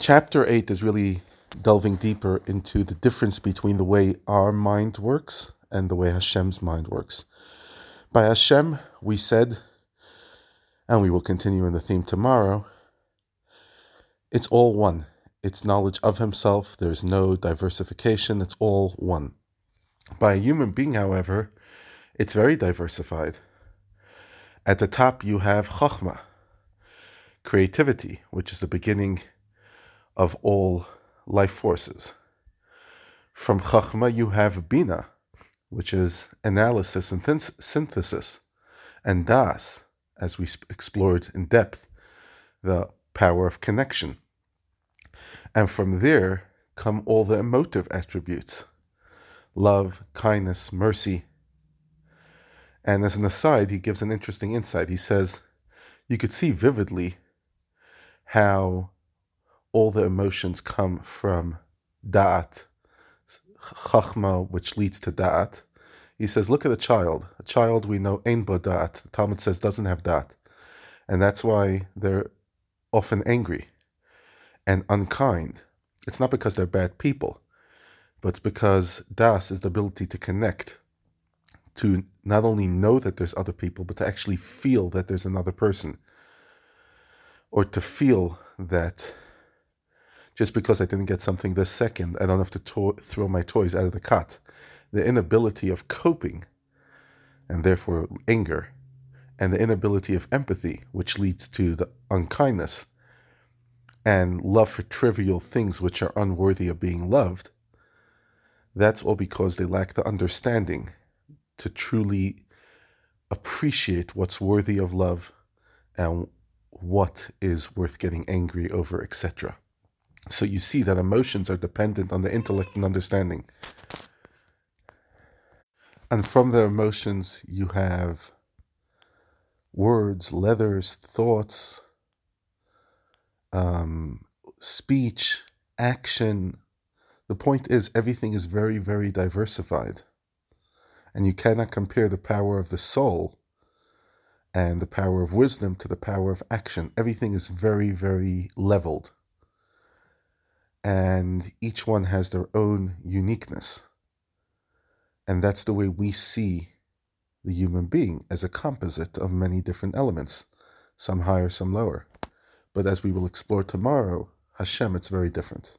Chapter 8 is really delving deeper into the difference between the way our mind works and the way Hashem's mind works. By Hashem, we said, and we will continue in the theme tomorrow, it's all one. It's knowledge of Himself. There's no diversification. It's all one. By a human being, however, it's very diversified. At the top, you have Chachma, creativity, which is the beginning of all life forces. From Chachma, you have Bina, which is analysis and synthesis, and Das, as we explored in depth, the power of connection. And from there come all the emotive attributes love, kindness, mercy. And as an aside, he gives an interesting insight. He says, You could see vividly how all the emotions come from da'at, chachma, which leads to da'at. He says, look at a child. A child we know ein bo da'at. The Talmud says doesn't have da'at. And that's why they're often angry and unkind. It's not because they're bad people, but it's because das is the ability to connect, to not only know that there's other people, but to actually feel that there's another person, or to feel that just because I didn't get something this second, I don't have to to- throw my toys out of the cot. The inability of coping, and therefore anger, and the inability of empathy, which leads to the unkindness, and love for trivial things which are unworthy of being loved, that's all because they lack the understanding to truly appreciate what's worthy of love and what is worth getting angry over, etc. So you see that emotions are dependent on the intellect and understanding. And from the emotions, you have words, leathers, thoughts, um, speech, action. The point is, everything is very, very diversified. And you cannot compare the power of the soul and the power of wisdom to the power of action. Everything is very, very leveled and each one has their own uniqueness. And that's the way we see the human being as a composite of many different elements, some higher, some lower. But as we will explore tomorrow, Hashem, it's very different.